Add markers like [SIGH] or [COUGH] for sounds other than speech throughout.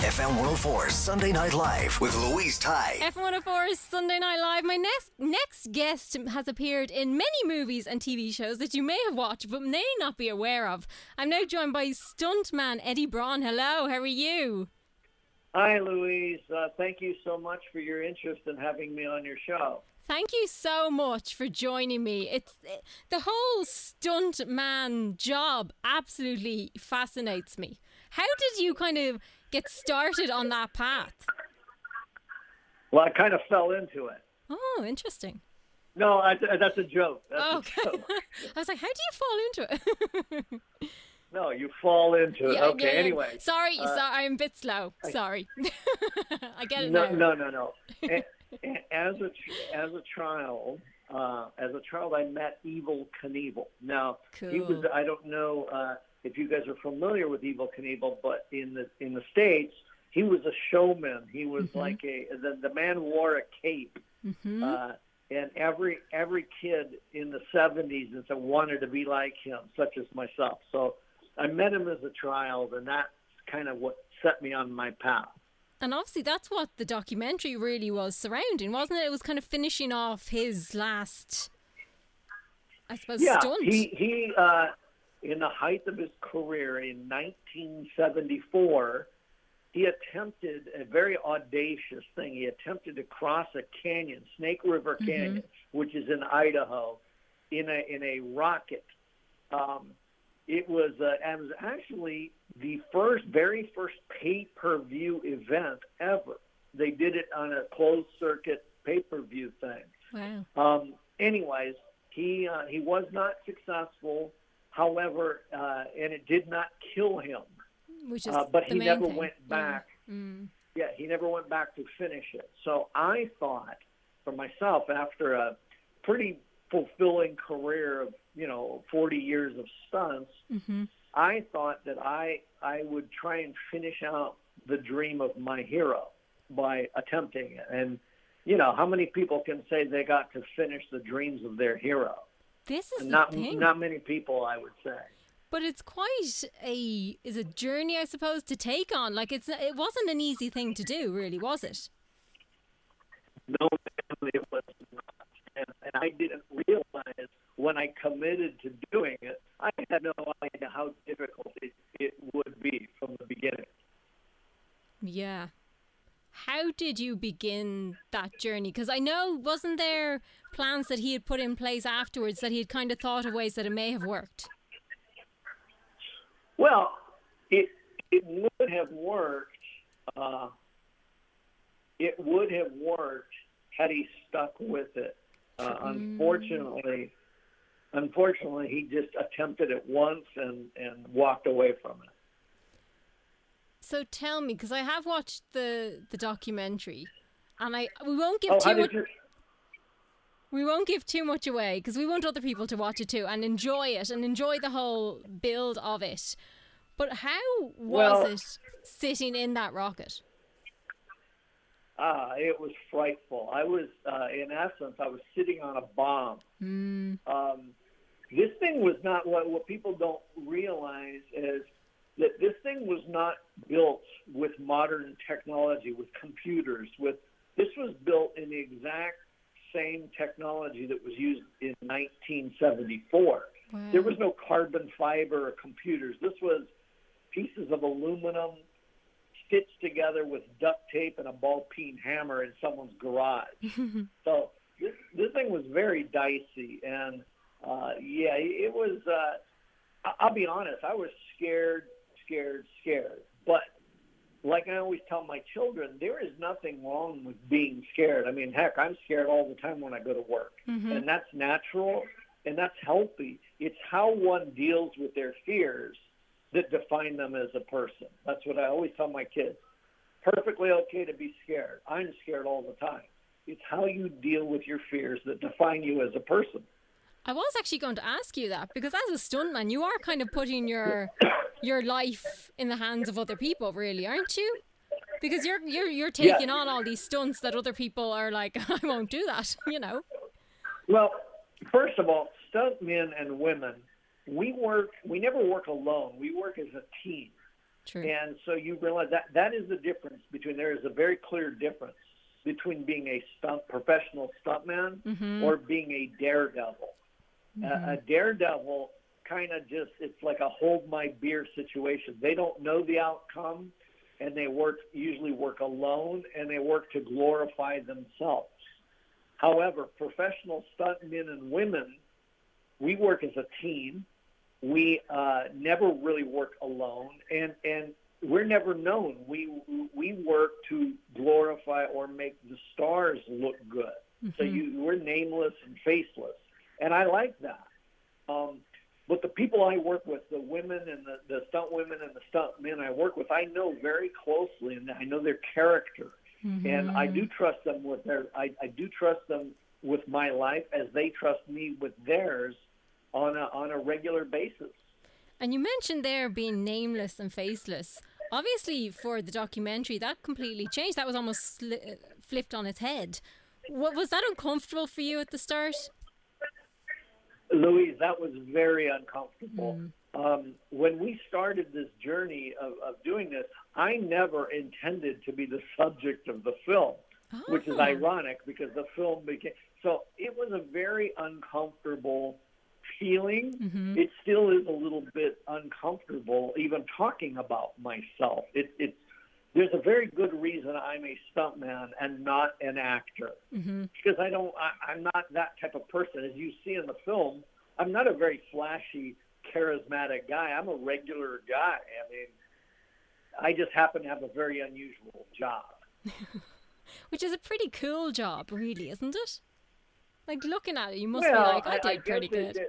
FM 104 Sunday Night Live with Louise Ty. F104 Sunday Night Live. My next next guest has appeared in many movies and TV shows that you may have watched but may not be aware of. I'm now joined by stuntman Eddie Braun. Hello, how are you? Hi, Louise. Uh, thank you so much for your interest in having me on your show. Thank you so much for joining me. It's it, the whole stunt man job absolutely fascinates me. How did you kind of get started on that path? Well, I kind of fell into it. Oh, interesting. No, I, that's a joke. That's a okay. joke. [LAUGHS] I was like, how do you fall into it? [LAUGHS] No, you fall into it. Yeah, okay, yeah, yeah. anyway. Sorry, uh, sorry, I'm a bit slow. Sorry. [LAUGHS] I get it No, now. no, no, no. A- a- as a as a child, uh, as a child, I met Evel Knievel. Now, he was. I don't know uh, if you guys are familiar with Evel Knievel, but in the in the states, he was a showman. He was Mm-hmm. like a the, the man wore a cape. Mhm. Uh, and every every kid in the 70s and so wanted to be like him, such as myself. So I met him as a child, and that's kind of what set me on my path. And obviously, that's what the documentary really was surrounding, wasn't it? It was kind of finishing off his last, I suppose, Yeah, stunt. he he uh, in the height of his career in 1974, he attempted a very audacious thing. He attempted to cross a canyon, Snake River Canyon, which is in Idaho, in a in a rocket. Um, it was uh, it was actually the first, very first pay-per-view event ever. They did it on a closed circuit pay-per-view thing. wow. Um, anyways, he uh, he was not successful. However, uh, and it did not kill him. Which is Uh, but he never thing. went Yeah. back. Mm. Yeah, he never went back to finish it. So I thought for myself, after a pretty fulfilling career of you know 40 years of stunts, hmm I thought that I I would try and finish out the dream of my hero by attempting it. And you know, how many people can say they got to finish the dreams of their hero? This is Not not many people, I would say. But it's quite a is a journey, I suppose, to take on. Like it's it wasn't an easy thing to do, really, was it? No, it was not. And, and I didn't realize when I committed to doing it, I had no idea how difficult it, it would be from the beginning. Yeah. How did you begin that journey? Because I know, wasn't there plans that he had put in place afterwards that he had kind of thought of ways that it may have worked? Well, it it would have worked. Uh, it would have worked had he stuck with it. Uh, unfortunately, unfortunately, he just attempted it once and and walked away from it. So tell me, because I have watched the the documentary, and I we won't give Oh, too much. you? We won't give too much away because we want other people to watch it too and enjoy it and enjoy the whole build of it. But how was Well- it sitting in that rocket? Ah, it was frightful. I was, uh, in essence, I was sitting on a bomb. Mm, um, this thing was not what what people don't realize is that this thing was not built with modern technology, with computers. With this was built in the exact same technology that was used in 1974. wow. There was no carbon fiber or computers. This was pieces of aluminum stitched together with duct tape and a ball peen hammer in someone's garage. [LAUGHS] so this, this thing was very dicey, and uh, yeah, it was. Uh, I'll be honest, I was scared, scared, scared. But like I always tell my children, there is nothing wrong with being scared. I mean, heck, I'm scared all the time when I go to work, Mhm. and that's natural and that's healthy. It's how one deals with their fears that define them as a person. That's what I always tell my kids. Perfectly okay to be scared. I'm scared all the time. It's how you deal with your fears that define you as a person. I was actually going to ask you that because as a stuntman, you are kind of putting your your life in the hands of other people, really, aren't you? Because you're you're you're Yeah. taking on all these stunts that other people are like, [LAUGHS] I won't do that, [LAUGHS] you know. Well, first of all, stunt men and women, we work. We never work alone. We work as a team. True. And so you realize that that is the difference between there is a very clear difference between being a stunt professional stuntman Mm-hmm. or being a daredevil. A, a daredevil kind of just it's like a hold my beer situation. They don't know the outcome and they work usually work alone and they work to glorify themselves. However, professional stuntmen and women, we work as a team. We uh, never really work alone, and and we're never known. We we work to glorify or make the stars look good. So you we're nameless and faceless, and I like that. Um, but the people I work with, the women and the, the stunt women and the stunt men I work with, I know very closely, and I know their character, and I do trust them with their. I, I do trust them with my life as they trust me with theirs on a on a regular basis. And you mentioned there being nameless and faceless. Obviously, for the documentary, that completely changed. That was almost sli- flipped on its head. What was that uncomfortable for you at the start? Louise, that was very uncomfortable. Um, when we started this journey of, of doing this, I never intended to be the subject of the film, which is Ah. ironic because the film became. So it was a very uncomfortable feeling. It still is a little bit uncomfortable even talking about myself. It, it's there's a very good reason I'm a stuntman and not an actor mm-hmm. because I don't. I, I'm not that type of person. As you see in the film, I'm not a very flashy, charismatic guy. I'm a regular guy. I mean, I just happen to have a very unusual job. [LAUGHS] Which is a pretty cool job, really, isn't it? Like looking at it, you must well, be like, I, did guess pretty good. It, it,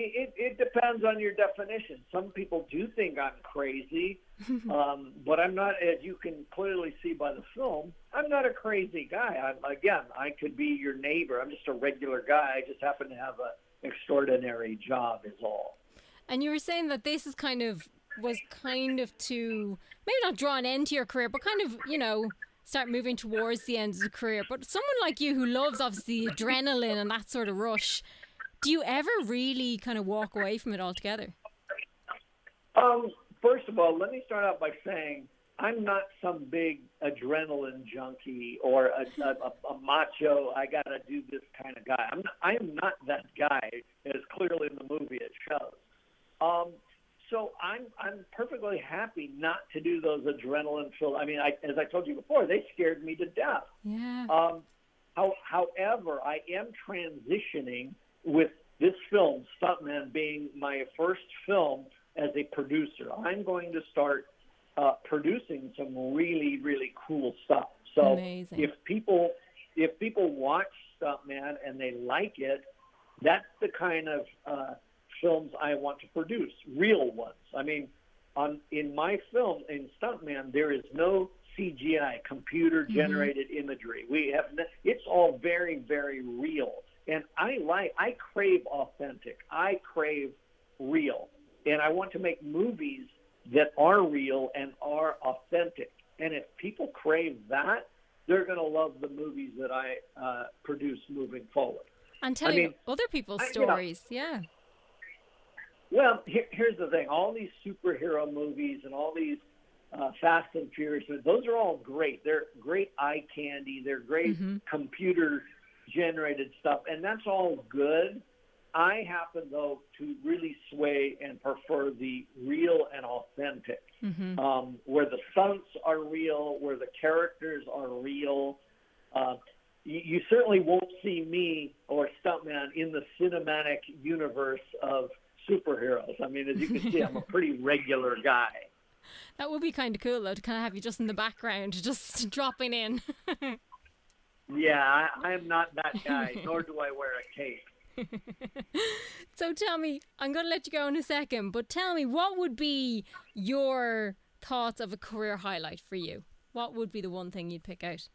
it depends on your definition. Some people do think I'm crazy, [LAUGHS] um, but I'm not. As you can clearly see by the film, I'm not a crazy guy. I'm, again, I could be your neighbor. I'm just a regular guy. I just happen to have an extraordinary job. Is all. And you were saying that this is kind of was kind of to maybe not draw an end to your career, but kind of you know start moving towards the end of the career. But someone like you who loves obviously adrenaline and that sort of rush, do you ever really kind of walk away from it altogether? Um, first of all, let me start out by saying I'm not some big adrenaline junkie or a, [LAUGHS] a, a, a macho. I got to do this kind of guy. I'm not, I am not that guy, as clearly in the movie it shows. Um, so I'm I'm perfectly happy not to do those adrenaline filled. I mean, I, as I told you before, they scared me to death. Yeah. Um, how, however, I am transitioning with this film, Stuntman, being my first film as a producer. I'm going to start uh, producing some really, really cool stuff. So Amazing. if people if people watch Stuntman and they like it, that's the kind of uh, films I want to produce, real ones. I mean, on in my film in Stuntman, there is no CGI, computer generated imagery. We have it's all very, very real, and I like I crave authentic. I crave real, and I want to make movies that are real and are authentic. And if people crave that, they're going to love the movies that I uh, produce moving forward. And telling mean, other people's I- you know- stories. yeah. Well, here, here's the thing: all these superhero movies and all these uh, Fast and Furious, those are all great. They're great eye candy. They're great computer-generated stuff, and that's all good. I happen, though, to really sway and prefer the real and authentic, um, where the stunts are real, where the characters are real. Uh, you, you certainly won't see me or Stuntman in the cinematic universe of superheroes. I mean, as you can see, I'm a [LAUGHS] pretty regular guy. That would be kind of cool though to kind of have you just in the background, [LAUGHS] just dropping in. [LAUGHS] Yeah, [LAUGHS] I, am not that guy, nor do I wear a cape. [LAUGHS] So tell me, I'm going to let you go in a second, but tell me, what would be your thoughts of a career highlight for you? What would be the one thing you'd pick out?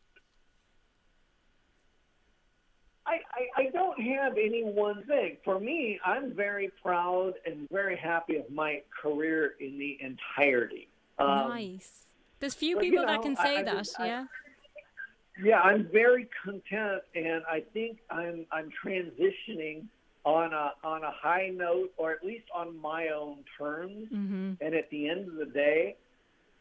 I, I, I don't have any one thing. For me, I'm very proud and very happy of my career in the entirety. Um, nice. There's few well, you people that can say I that, yeah. Yeah, I'm very content, and I think I'm I'm transitioning on a on a high note, or at least on my own terms. Mm-hmm. And at the end of the day,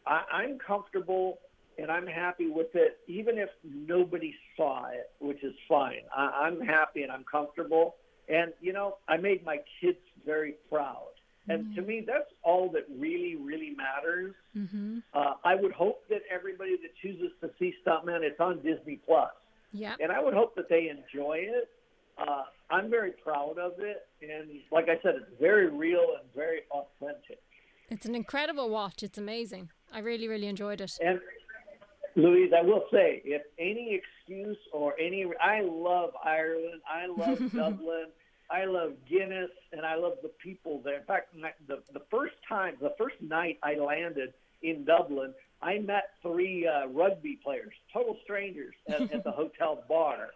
I, I'm comfortable and I'm happy with it, even if nobody saw it, which is fine. I, I'm happy and I'm comfortable. And you know, I made my kids very proud. And to me, that's all that really, really matters. Mm-hmm. Uh, I would hope that everybody that chooses to see Stuntman, it's on Disney Plus, Yeah. and I would hope that they enjoy it. Uh, I'm very proud of it, and like I said, it's very real and very authentic. It's an incredible watch. It's amazing. I really, really enjoyed it. And Louise, I will say, if any excuse or any, I love Ireland, I love [LAUGHS] Dublin, I love Guinness, and I love the people there. In fact, my- the the first time, the first night I landed in Dublin, I met three uh, rugby players, total strangers, at, at the [LAUGHS] hotel bar,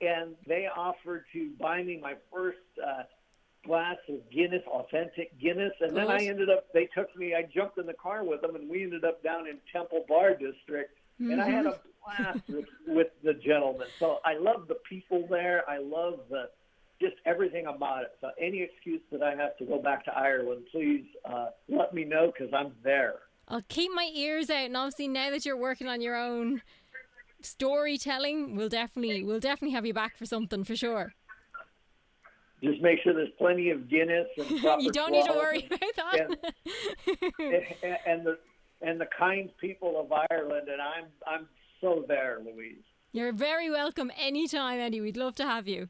and they offered to buy me my first. Uh, glass of Guinness, authentic Guinness, and then I ended up. They took me. I jumped in the car with them, and we ended up down in Temple Bar District, and I had a blast with, with the gentleman. So I love the people there. I love the just everything about it. So any excuse that I have to go back to Ireland, please uh, let me know because I'm there. I'll keep my ears out, and obviously now that you're working on your own storytelling, we'll definitely we'll definitely have you back for something for sure. Just make sure there's plenty of Guinness and [LAUGHS] proper you don't need to worry about that. and, and, and the and the kind people of Ireland, and I'm I'm so there, Louise. You're very welcome anytime, Eddie. We'd love to have you.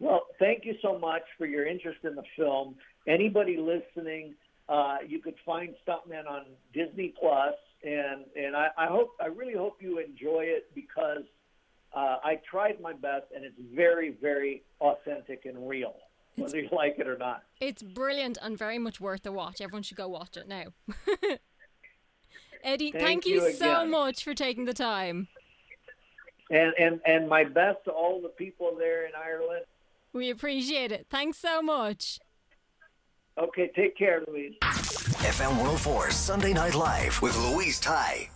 Well, thank you so much for your interest in the film. Anybody listening, uh, you could find Stuntman on Disney Plus, and and I, I hope I really hope you enjoy it because uh, I tried my best, and it's very very authentic and real, whether you like it or not. It's brilliant and very much worth a watch. Everyone should go watch it now. [LAUGHS] Eddie, thank, Thank you, you so much for taking the time. And and and my best to all the people there in Ireland. We appreciate it. Thanks so much. Okay, take care, Louise. FM 104 Sunday Night Live with Louise Ty.